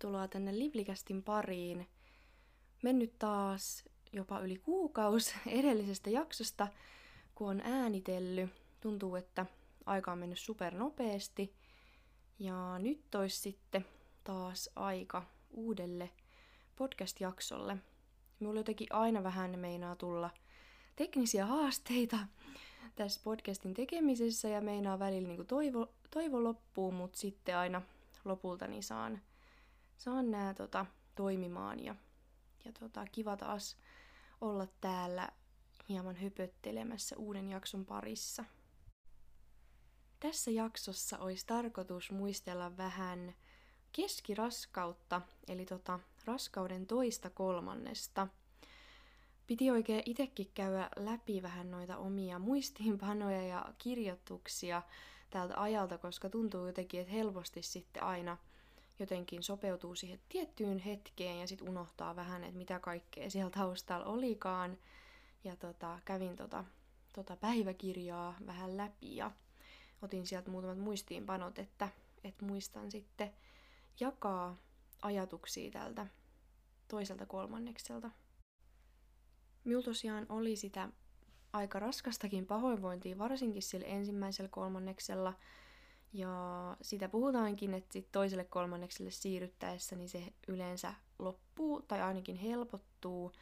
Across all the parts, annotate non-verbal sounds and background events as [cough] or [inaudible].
Tervetuloa tänne Livlikästin pariin. Mennyt taas jopa yli kuukaus [laughs] edellisestä jaksosta, kun on äänitellyt. Tuntuu, että aika on mennyt super nopeasti. Ja nyt olisi sitten taas aika uudelle podcast-jaksolle. Mulla jotenkin aina vähän meinaa tulla teknisiä haasteita [laughs] tässä podcastin tekemisessä ja meinaa välillä niin toivo, toivo loppuu, mutta sitten aina lopulta niin saan, saan nämä tota, toimimaan ja, ja tota, kiva taas olla täällä hieman höpöttelemässä uuden jakson parissa. Tässä jaksossa olisi tarkoitus muistella vähän keskiraskautta, eli tota, raskauden toista kolmannesta. Piti oikein itsekin käydä läpi vähän noita omia muistiinpanoja ja kirjoituksia tältä ajalta, koska tuntuu jotenkin, että helposti sitten aina jotenkin sopeutuu siihen tiettyyn hetkeen ja sitten unohtaa vähän, että mitä kaikkea siellä taustalla olikaan. Ja tota, kävin tota, tota päiväkirjaa vähän läpi ja otin sieltä muutamat muistiinpanot, että, että muistan sitten jakaa ajatuksia tältä toiselta kolmannekselta. Minulla tosiaan oli sitä aika raskastakin pahoinvointia, varsinkin sillä ensimmäisellä kolmanneksella. Ja sitä puhutaankin, että sit toiselle kolmannekselle siirryttäessä niin se yleensä loppuu tai ainakin helpottuu.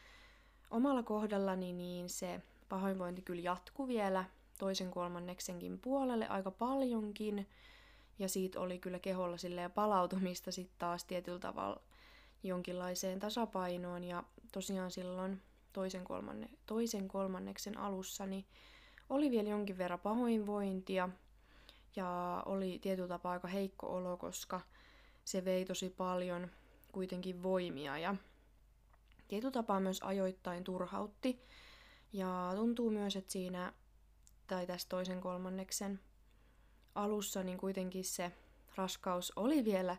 Omalla kohdallani niin se pahoinvointi kyllä jatkuu vielä toisen kolmanneksenkin puolelle aika paljonkin. Ja siitä oli kyllä keholla silleen palautumista sitten taas tietyllä tavalla jonkinlaiseen tasapainoon. Ja tosiaan silloin toisen, kolmanne, toisen kolmanneksen alussa, niin oli vielä jonkin verran pahoinvointia ja oli tietyllä tapaa aika heikko olo, koska se vei tosi paljon kuitenkin voimia ja tietyllä tapaa myös ajoittain turhautti. Ja tuntuu myös, että siinä, tai tässä toisen kolmanneksen alussa, niin kuitenkin se raskaus oli vielä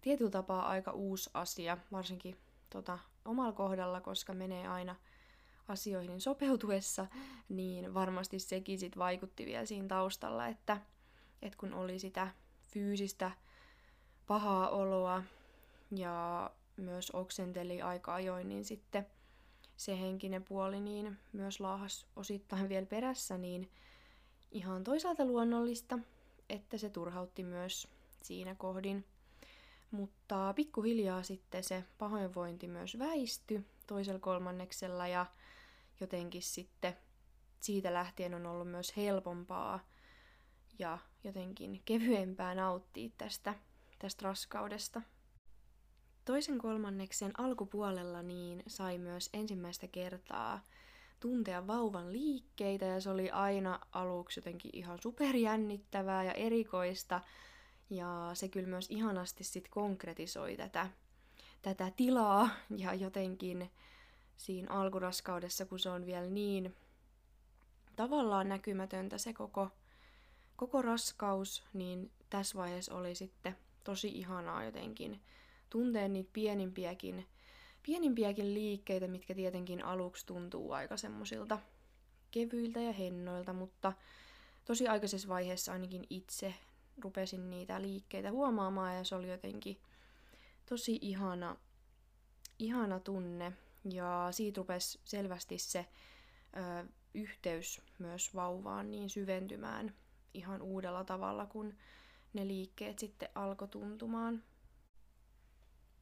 tietyllä tapaa aika uusi asia, varsinkin tota, omalla kohdalla, koska menee aina asioihin sopeutuessa, niin varmasti sekin sit vaikutti vielä siinä taustalla, että, että kun oli sitä fyysistä pahaa oloa ja myös oksenteli aika ajoin, niin sitten se henkinen puoli niin myös laahas osittain vielä perässä, niin ihan toisaalta luonnollista, että se turhautti myös siinä kohdin. Mutta pikkuhiljaa sitten se pahoinvointi myös väistyi toisella kolmanneksella ja jotenkin sitten siitä lähtien on ollut myös helpompaa ja jotenkin kevyempää nauttia tästä, tästä raskaudesta. Toisen kolmanneksen alkupuolella niin sai myös ensimmäistä kertaa tuntea vauvan liikkeitä ja se oli aina aluksi jotenkin ihan superjännittävää ja erikoista. Ja se kyllä myös ihanasti sit konkretisoi tätä, tätä tilaa ja jotenkin siinä alkuraskaudessa, kun se on vielä niin tavallaan näkymätöntä se koko, koko raskaus, niin tässä vaiheessa oli sitten tosi ihanaa jotenkin tuntea niitä pienimpiäkin, pienimpiäkin liikkeitä, mitkä tietenkin aluksi tuntuu aika semmosilta kevyiltä ja hennoilta, mutta tosi aikaisessa vaiheessa ainakin itse rupesin niitä liikkeitä huomaamaan ja se oli jotenkin tosi ihana, ihana tunne. Ja siitä rupesi selvästi se ö, yhteys myös vauvaan niin syventymään ihan uudella tavalla, kun ne liikkeet sitten alkoi tuntumaan.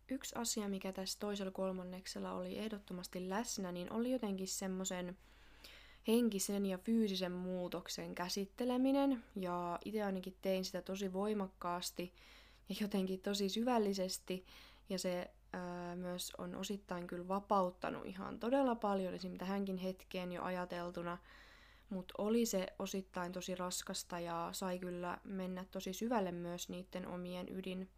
Yksi asia, mikä tässä toisella kolmanneksella oli ehdottomasti läsnä, niin oli jotenkin semmoisen henkisen ja fyysisen muutoksen käsitteleminen. Ja itse ainakin tein sitä tosi voimakkaasti ja jotenkin tosi syvällisesti. Ja se ää, myös on osittain kyllä vapauttanut ihan todella paljon esim. tähänkin hetkeen jo ajateltuna, mutta oli se osittain tosi raskasta ja sai kyllä mennä tosi syvälle myös niiden omien ydin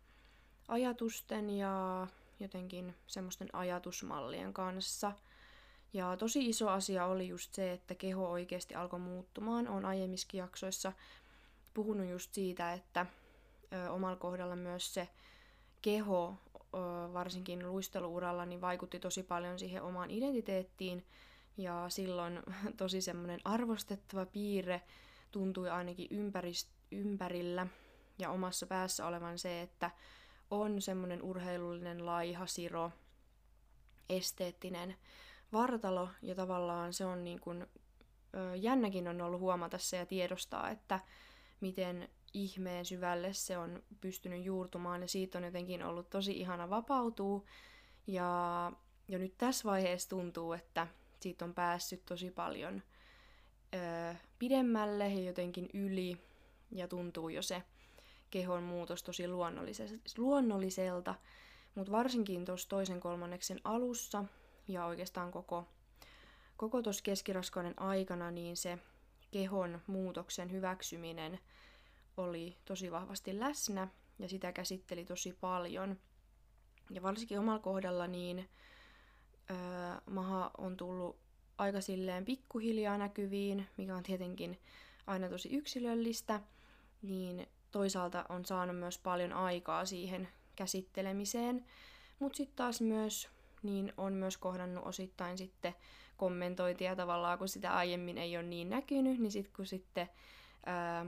ajatusten ja jotenkin semmoisten ajatusmallien kanssa. Ja tosi iso asia oli just se, että keho oikeasti alkoi muuttumaan. Olen aiemmissakin jaksoissa puhunut just siitä, että ö, omalla kohdalla myös se keho varsinkin luisteluuralla niin vaikutti tosi paljon siihen omaan identiteettiin ja silloin [laughs] tosi semmoinen arvostettava piirre tuntui ainakin ympärist- ympärillä. Ja omassa päässä olevan se, että on semmoinen urheilullinen laiha siro, esteettinen vartalo. Ja tavallaan se on niin kuin, jännäkin on ollut huomata se ja tiedostaa, että miten ihmeen syvälle se on pystynyt juurtumaan. Ja siitä on jotenkin ollut tosi ihana vapautua. Ja jo nyt tässä vaiheessa tuntuu, että siitä on päässyt tosi paljon ö, pidemmälle ja jotenkin yli ja tuntuu jo se kehon muutos tosi luonnolliselta, mutta varsinkin tuossa toisen kolmanneksen alussa ja oikeastaan koko, koko tuossa keskiraskauden aikana, niin se kehon muutoksen hyväksyminen oli tosi vahvasti läsnä ja sitä käsitteli tosi paljon. Ja varsinkin omalla kohdalla niin öö, maha on tullut aika silleen pikkuhiljaa näkyviin, mikä on tietenkin aina tosi yksilöllistä, niin toisaalta on saanut myös paljon aikaa siihen käsittelemiseen, mutta sitten taas myös niin on myös kohdannut osittain sitten kommentointia tavallaan, kun sitä aiemmin ei ole niin näkynyt, niin sitten kun sitten ää,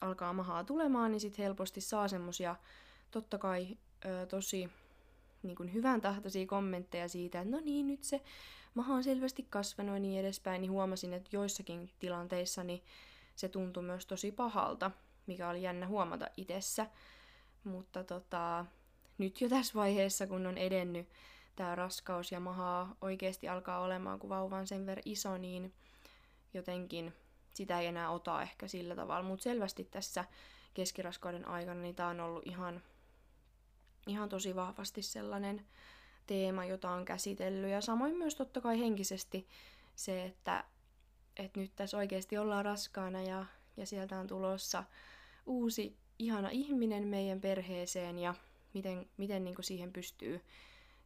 alkaa mahaa tulemaan, niin sitten helposti saa semmosia totta kai ää, tosi niin kuin hyvän tahtoisia kommentteja siitä, että no niin, nyt se maha on selvästi kasvanut ja niin edespäin, niin huomasin, että joissakin tilanteissa niin se tuntui myös tosi pahalta, mikä oli jännä huomata itsessä. Mutta tota, nyt jo tässä vaiheessa, kun on edennyt tämä raskaus ja maha oikeasti alkaa olemaan, kun vauva on sen verran iso, niin jotenkin sitä ei enää ota ehkä sillä tavalla. Mutta selvästi tässä keskiraskauden aikana niin tämä on ollut ihan, ihan tosi vahvasti sellainen teema, jota on käsitellyt. Ja samoin myös totta kai henkisesti se, että, että nyt tässä oikeasti ollaan raskaana ja, ja sieltä on tulossa uusi ihana ihminen meidän perheeseen ja miten, miten niin kuin siihen pystyy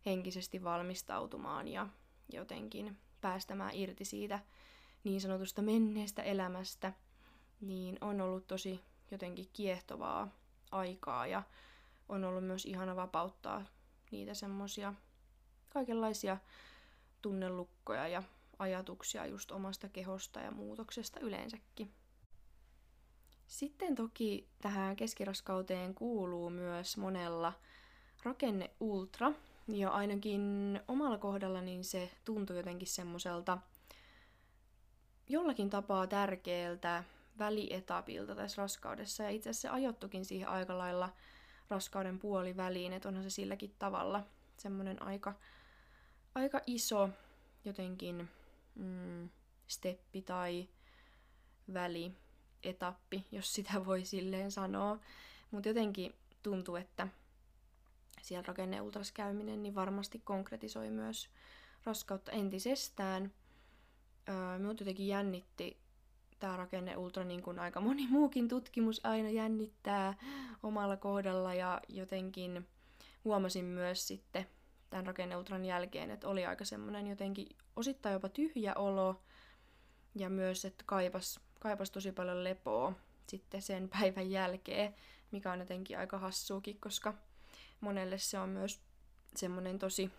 henkisesti valmistautumaan ja jotenkin päästämään irti siitä niin sanotusta menneestä elämästä, niin on ollut tosi jotenkin kiehtovaa aikaa ja on ollut myös ihana vapauttaa niitä semmosia kaikenlaisia tunnelukkoja ja ajatuksia just omasta kehosta ja muutoksesta yleensäkin. Sitten toki tähän keskiraskauteen kuuluu myös monella rakenne ultra, ja ainakin omalla kohdalla niin se tuntui jotenkin semmoiselta jollakin tapaa tärkeältä välietapilta tässä raskaudessa. Ja itse asiassa se ajottukin siihen aika lailla raskauden puoliväliin, että onhan se silläkin tavalla semmoinen aika, aika iso jotenkin mm, steppi tai välietappi, jos sitä [laughs] voi silleen sanoa. Mutta jotenkin tuntuu, että siellä rakenneultras käyminen, niin varmasti konkretisoi myös raskautta entisestään. Öö, minut jotenkin jännitti tämä rakenneultra, niin kuin aika moni muukin tutkimus aina jännittää omalla kohdalla. Ja jotenkin huomasin myös sitten tämän rakenneultran jälkeen, että oli aika semmoinen jotenkin osittain jopa tyhjä olo ja myös, että kaipas, kaipas tosi paljon lepoa sitten sen [laughs] päivän jälkeen, mikä on jotenkin aika hassuukin, koska monelle se on myös semmoinen tosi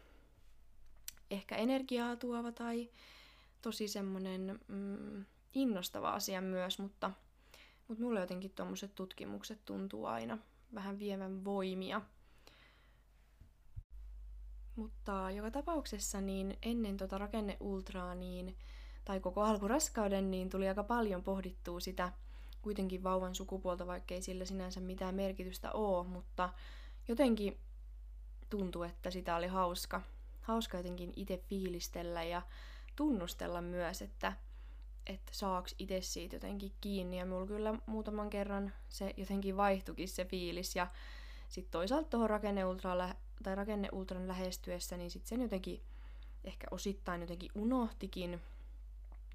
ehkä energiaa tuova tai tosi semmoinen mm, innostava asia myös, mutta, mutta mulle jotenkin tuommoiset tutkimukset tuntuu aina vähän vievän voimia. Mutta joka tapauksessa niin ennen tota rakenneultraa niin, tai koko alkuraskauden niin tuli aika paljon pohdittua sitä kuitenkin vauvan sukupuolta, vaikkei sillä sinänsä mitään merkitystä ole, mutta jotenkin tuntui, että sitä oli hauska, hauska jotenkin itse fiilistellä ja tunnustella myös, että, että saaks itse siitä jotenkin kiinni. Ja mulla kyllä muutaman kerran se jotenkin vaihtukin se fiilis. Ja sitten toisaalta tuohon rakenneultran, tai rakenneultran lähestyessä, niin sitten sen jotenkin ehkä osittain jotenkin unohtikin,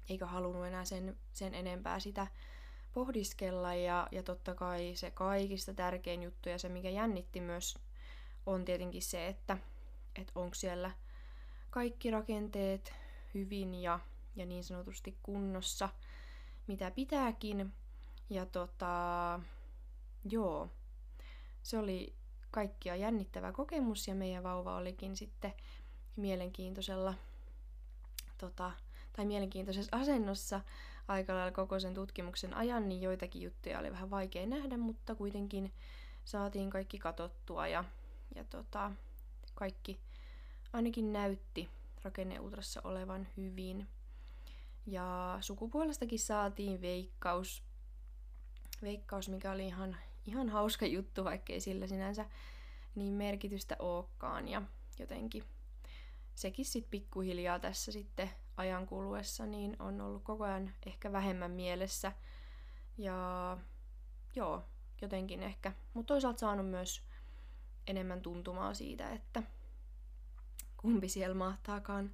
eikä halunnut enää sen, sen enempää sitä pohdiskella. Ja, ja totta kai se kaikista tärkein juttu ja se, mikä jännitti myös on tietenkin se, että, että onko siellä kaikki rakenteet hyvin ja, ja niin sanotusti kunnossa, mitä pitääkin. Ja tota, joo, se oli kaikkia jännittävä kokemus ja meidän vauva olikin sitten mielenkiintoisella tota, tai mielenkiintoisessa asennossa aika lailla koko sen tutkimuksen ajan, niin joitakin juttuja oli vähän vaikea nähdä, mutta kuitenkin saatiin kaikki katottua ja ja tota, kaikki ainakin näytti rakenneutrassa olevan hyvin. Ja sukupuolestakin saatiin veikkaus, veikkaus mikä oli ihan, ihan hauska juttu, vaikkei sillä sinänsä niin merkitystä olekaan. Ja jotenkin sekin sitten pikkuhiljaa tässä sitten ajan kuluessa niin on ollut koko ajan ehkä vähemmän mielessä. Ja joo, jotenkin ehkä. Mutta toisaalta saanut myös enemmän tuntumaa siitä, että kumpi siellä mahtaakaan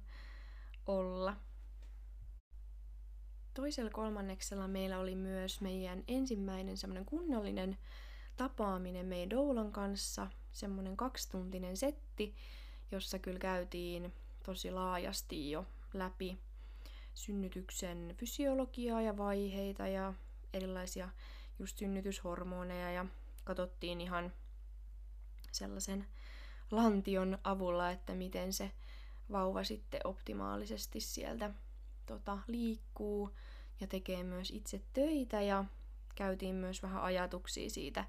olla. Toisella kolmanneksella meillä oli myös meidän ensimmäinen semmoinen kunnollinen tapaaminen meidän Doulan kanssa, semmoinen kaksituntinen setti, jossa kyllä käytiin tosi laajasti jo läpi synnytyksen fysiologiaa ja vaiheita ja erilaisia just synnytyshormoneja ja katsottiin ihan sellaisen lantion avulla, että miten se vauva sitten optimaalisesti sieltä tota, liikkuu ja tekee myös itse töitä ja käytiin myös vähän ajatuksia siitä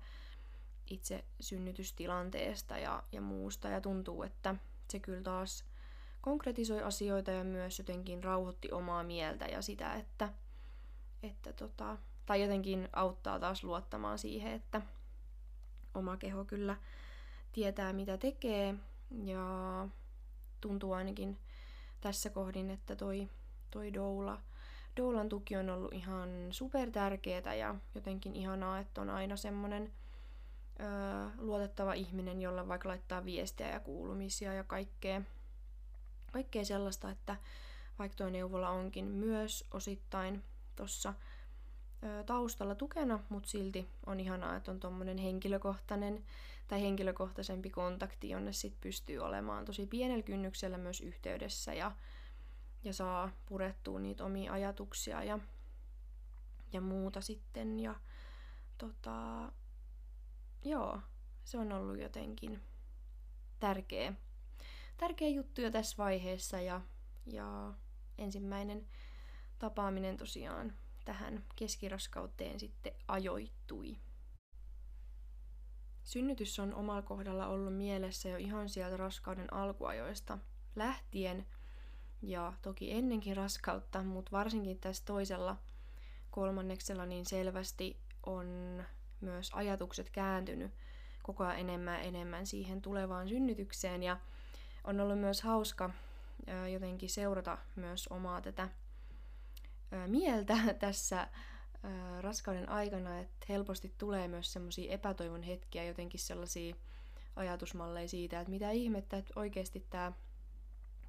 itse synnytystilanteesta ja, ja muusta. Ja tuntuu, että se kyllä taas konkretisoi asioita ja myös jotenkin rauhoitti omaa mieltä ja sitä, että, että tota, tai jotenkin auttaa taas luottamaan siihen, että oma keho kyllä tietää mitä tekee. Ja tuntuu ainakin tässä kohdin, että toi, toi doula, doulan tuki on ollut ihan super tärkeetä ja jotenkin ihanaa, että on aina semmonen öö, luotettava ihminen, jolla vaikka laittaa viestejä ja kuulumisia ja kaikkea, kaikkea sellaista, että vaikka tuo neuvola onkin myös osittain tuossa taustalla tukena, mutta silti on ihanaa, että on tuommoinen henkilökohtainen tai henkilökohtaisempi kontakti, jonne sit pystyy olemaan tosi pienellä kynnyksellä myös yhteydessä ja, ja saa purettua niitä omia ajatuksia ja, ja muuta sitten. Ja tota, joo, se on ollut jotenkin tärkeä, tärkeä juttu jo tässä vaiheessa ja, ja ensimmäinen tapaaminen tosiaan tähän keskiraskauteen sitten ajoittui. Synnytys on omalla kohdalla ollut mielessä jo ihan sieltä raskauden alkuajoista lähtien ja toki ennenkin raskautta, mutta varsinkin tässä toisella kolmanneksella niin selvästi on myös ajatukset kääntynyt koko ajan enemmän enemmän siihen tulevaan synnytykseen. Ja on ollut myös hauska jotenkin seurata myös omaa tätä mieltä [laughs] tässä raskauden aikana, että helposti tulee myös semmoisia epätoivon hetkiä, jotenkin sellaisia ajatusmalleja siitä, että mitä ihmettä, että oikeasti tämä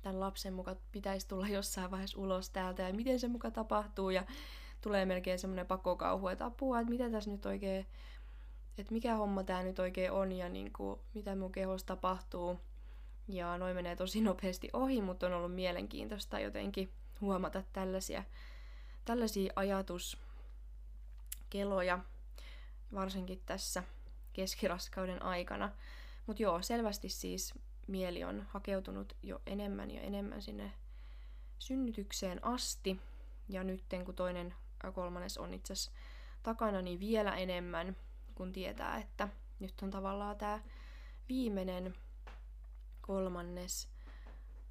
tämän lapsen muka pitäisi tulla jossain vaiheessa ulos täältä ja miten se muka tapahtuu ja tulee melkein semmoinen pakokauhu, että apua, että mitä tässä nyt oikein, että mikä homma tämä nyt oikein on ja niin kuin, mitä mun kehossa tapahtuu. Ja noin menee tosi nopeasti ohi, mutta on ollut mielenkiintoista jotenkin huomata tällaisia tällaisia ajatuskeloja, varsinkin tässä keskiraskauden aikana. Mutta joo, selvästi siis mieli on hakeutunut jo enemmän ja enemmän sinne synnytykseen asti. Ja nyt kun toinen kolmannes on itse takana, niin vielä enemmän, kun tietää, että nyt on tavallaan tämä viimeinen kolmannes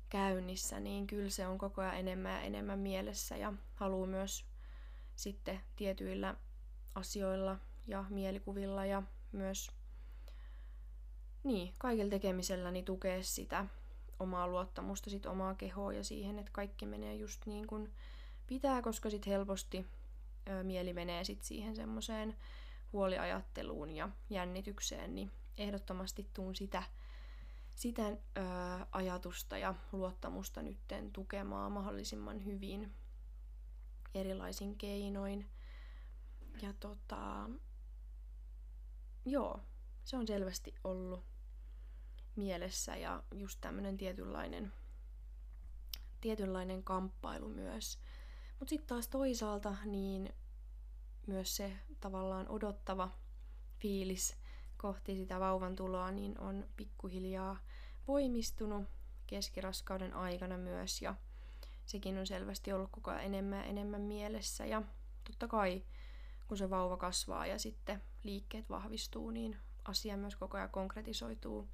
käynnissä, niin kyllä se on koko ajan enemmän ja enemmän mielessä ja haluaa myös sitten tietyillä asioilla ja mielikuvilla ja myös niin, kaikilla tekemisellä niin tukea sitä omaa luottamusta, sit omaa kehoa ja siihen, että kaikki menee just niin kuin pitää, koska sitten helposti ö, mieli menee sit siihen semmoiseen huoliajatteluun ja jännitykseen, niin ehdottomasti tuun sitä sitä ö, ajatusta ja luottamusta nytten tukemaan mahdollisimman hyvin erilaisin keinoin. Ja tota, joo, se on selvästi ollut mielessä ja just tämmöinen tietynlainen, tietynlainen kamppailu myös. Mutta sitten taas toisaalta niin myös se tavallaan odottava fiilis kohti sitä vauvan tuloa, niin on pikkuhiljaa voimistunut keskiraskauden aikana myös ja sekin on selvästi ollut koko ajan enemmän ja enemmän mielessä ja totta kai kun se vauva kasvaa ja sitten liikkeet vahvistuu, niin asia myös koko ajan konkretisoituu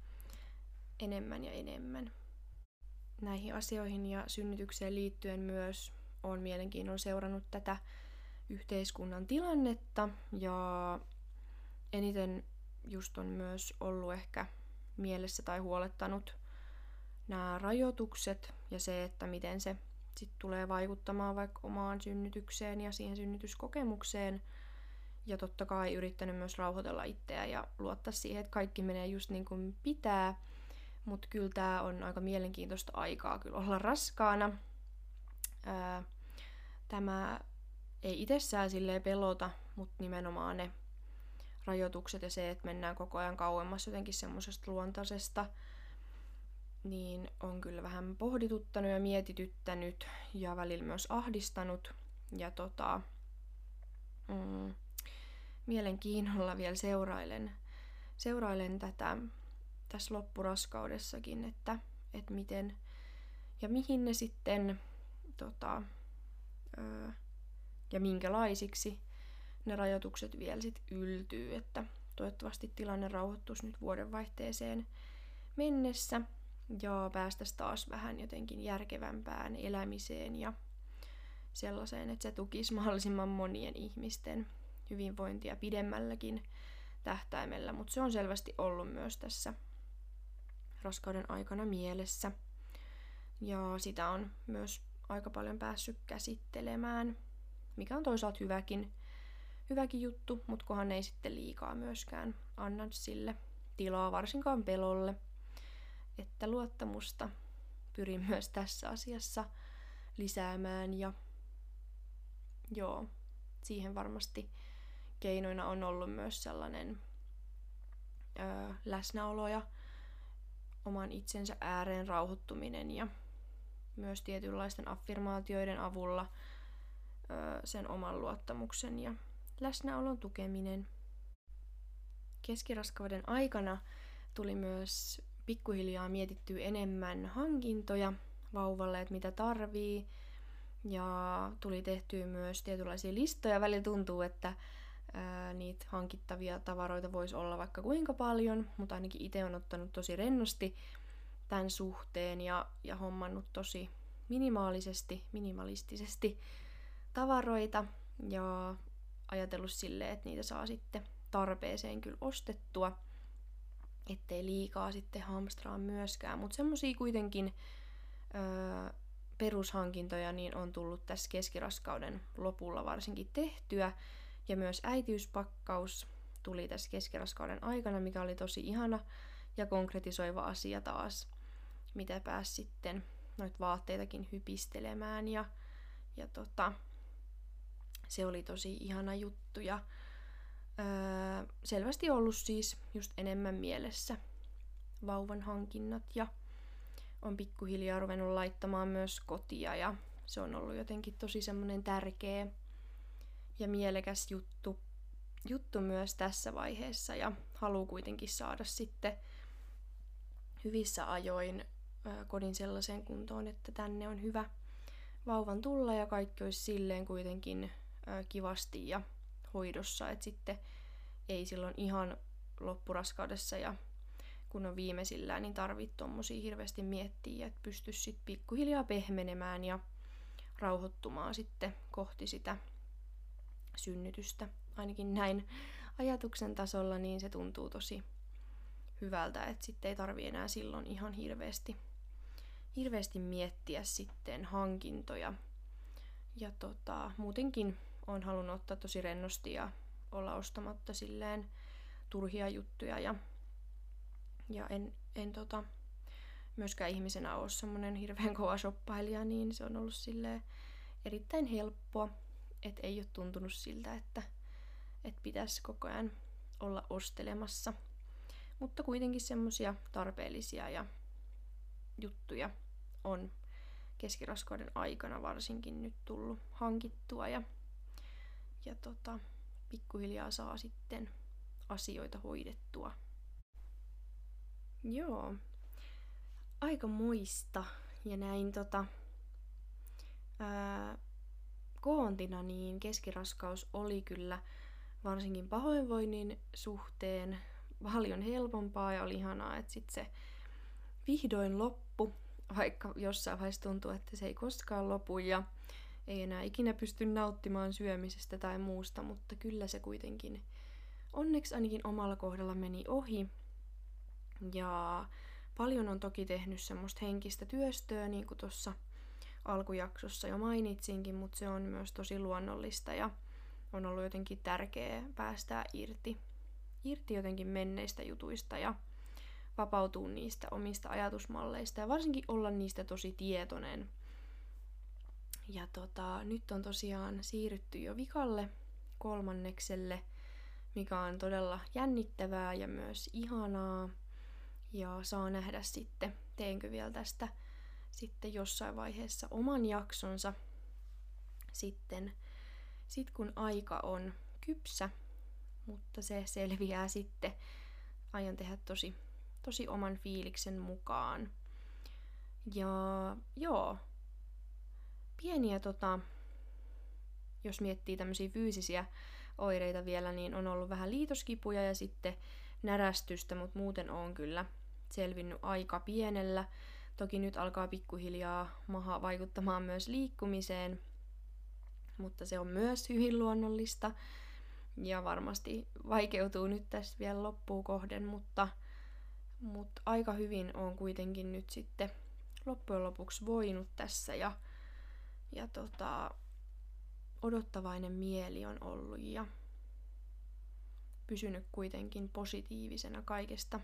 enemmän ja enemmän. Näihin asioihin ja synnytykseen liittyen myös on mielenkiinnolla seurannut tätä yhteiskunnan tilannetta ja eniten just on myös ollut ehkä mielessä tai huolettanut nämä rajoitukset ja se, että miten se sit tulee vaikuttamaan vaikka omaan synnytykseen ja siihen synnytyskokemukseen. Ja totta kai yrittänyt myös rauhoitella itseä ja luottaa siihen, että kaikki menee just niin kuin pitää. Mutta kyllä tämä on aika mielenkiintoista aikaa kyllä olla raskaana. Ää, tämä ei itsessään silleen pelota, mutta nimenomaan ne rajoitukset ja se, että mennään koko ajan kauemmas jotenkin semmoisesta luontaisesta, niin on kyllä vähän pohdituttanut ja mietityttänyt ja välillä myös ahdistanut. Ja tota, mm, mielenkiinnolla vielä seurailen, seurailen tätä tässä loppuraskaudessakin, että, että miten ja mihin ne sitten tota, öö, ja minkälaisiksi ne rajoitukset vielä sit yltyy, että toivottavasti tilanne rauhoittuisi nyt vuodenvaihteeseen mennessä ja päästäisiin taas vähän jotenkin järkevämpään elämiseen ja sellaiseen, että se tukisi mahdollisimman monien ihmisten hyvinvointia pidemmälläkin tähtäimellä, mutta se on selvästi ollut myös tässä raskauden aikana mielessä. Ja sitä on myös aika paljon päässyt käsittelemään, mikä on toisaalta hyväkin, hyväkin juttu, mutta kohan ei sitten liikaa myöskään anna sille tilaa, varsinkaan pelolle. Että luottamusta pyrin myös tässä asiassa lisäämään ja joo, siihen varmasti keinoina on ollut myös sellainen ö, läsnäolo ja oman itsensä ääreen rauhoittuminen ja myös tietynlaisten affirmaatioiden avulla sen oman luottamuksen ja läsnäolon tukeminen. Keskiraskauden aikana tuli myös pikkuhiljaa mietittyä enemmän hankintoja vauvalle, että mitä tarvii. Ja tuli tehtyä myös tietynlaisia listoja. Välillä tuntuu, että ää, niitä hankittavia tavaroita voisi olla vaikka kuinka paljon, mutta ainakin itse on ottanut tosi rennosti tämän suhteen ja, ja hommannut tosi minimaalisesti, minimalistisesti tavaroita ja ajatellut silleen, että niitä saa sitten tarpeeseen kyllä ostettua, ettei liikaa sitten hamstraa myöskään, mutta semmosia kuitenkin öö, perushankintoja niin on tullut tässä keskiraskauden lopulla varsinkin tehtyä, ja myös äitiyspakkaus tuli tässä keskiraskauden aikana, mikä oli tosi ihana ja konkretisoiva asia taas, mitä pääsi sitten noita vaatteitakin hypistelemään. Ja, ja tota, se oli tosi ihana juttu ja öö, selvästi ollut siis just enemmän mielessä vauvan hankinnat ja on pikkuhiljaa ruvennut laittamaan myös kotia ja se on ollut jotenkin tosi semmoinen tärkeä ja mielekäs juttu, juttu myös tässä vaiheessa ja haluaa kuitenkin saada sitten hyvissä ajoin kodin sellaiseen kuntoon, että tänne on hyvä vauvan tulla ja kaikki olisi silleen kuitenkin kivasti ja hoidossa, että sitten ei silloin ihan loppuraskaudessa ja kun on viimeisillään, niin tarvitse tuommoisia hirveästi miettiä, että pystyisi sitten pikkuhiljaa pehmenemään ja rauhoittumaan sitten kohti sitä synnytystä. Ainakin näin ajatuksen tasolla, niin se tuntuu tosi hyvältä, että sitten ei tarvi enää silloin ihan hirveästi, hirveästi miettiä sitten hankintoja. Ja tota, muutenkin on halunnut ottaa tosi rennosti ja olla ostamatta silleen turhia juttuja ja, ja en, en tota, myöskään ihmisenä ole semmoinen hirveän kova shoppailija, niin se on ollut silleen erittäin helppoa, että ei ole tuntunut siltä, että, että pitäisi koko ajan olla ostelemassa. Mutta kuitenkin semmoisia tarpeellisia ja juttuja on keskiraskauden aikana varsinkin nyt tullut hankittua ja ja tota, pikkuhiljaa saa sitten asioita hoidettua. Joo, aika muista. Ja näin tota, ää, koontina niin keskiraskaus oli kyllä varsinkin pahoinvoinnin suhteen paljon helpompaa ja oli ihanaa, että sit se vihdoin loppu, vaikka jossain vaiheessa tuntuu, että se ei koskaan lopu ja ei enää ikinä pysty nauttimaan syömisestä tai muusta, mutta kyllä se kuitenkin onneksi ainakin omalla kohdalla meni ohi. Ja paljon on toki tehnyt semmoista henkistä työstöä, niin kuin tuossa alkujaksossa jo mainitsinkin, mutta se on myös tosi luonnollista ja on ollut jotenkin tärkeää päästää irti, irti jotenkin menneistä jutuista ja vapautua niistä omista ajatusmalleista ja varsinkin olla niistä tosi tietoinen. Ja tota, nyt on tosiaan siirrytty jo vikalle kolmannekselle, mikä on todella jännittävää ja myös ihanaa. Ja saa nähdä sitten, teenkö vielä tästä sitten jossain vaiheessa oman jaksonsa sitten, sit kun aika on kypsä, mutta se selviää sitten. Aion tehdä tosi, tosi oman fiiliksen mukaan. Ja joo, pieniä tota, jos miettii tämmöisiä fyysisiä oireita vielä, niin on ollut vähän liitoskipuja ja sitten närästystä, mutta muuten on kyllä selvinnyt aika pienellä. Toki nyt alkaa pikkuhiljaa maha vaikuttamaan myös liikkumiseen, mutta se on myös hyvin luonnollista. Ja varmasti vaikeutuu nyt tässä vielä loppuun kohden, mutta, mutta aika hyvin on kuitenkin nyt sitten loppujen lopuksi voinut tässä. Ja, ja tota, odottavainen mieli on ollut ja pysynyt kuitenkin positiivisena kaikesta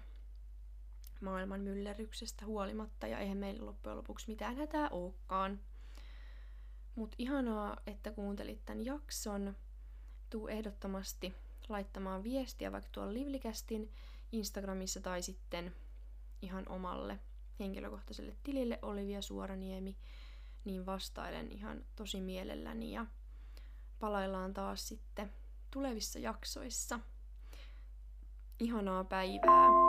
maailman myllerryksestä huolimatta ja eihän meillä loppujen lopuksi mitään hätää olekaan. Mut ihanaa, että kuuntelit tämän jakson. Tuu ehdottomasti laittamaan viestiä vaikka tuolla Livlikästin Instagramissa tai sitten ihan omalle henkilökohtaiselle tilille Olivia Suoraniemi, niin vastailen ihan tosi mielelläni ja palaillaan taas sitten tulevissa jaksoissa. Ihanaa päivää!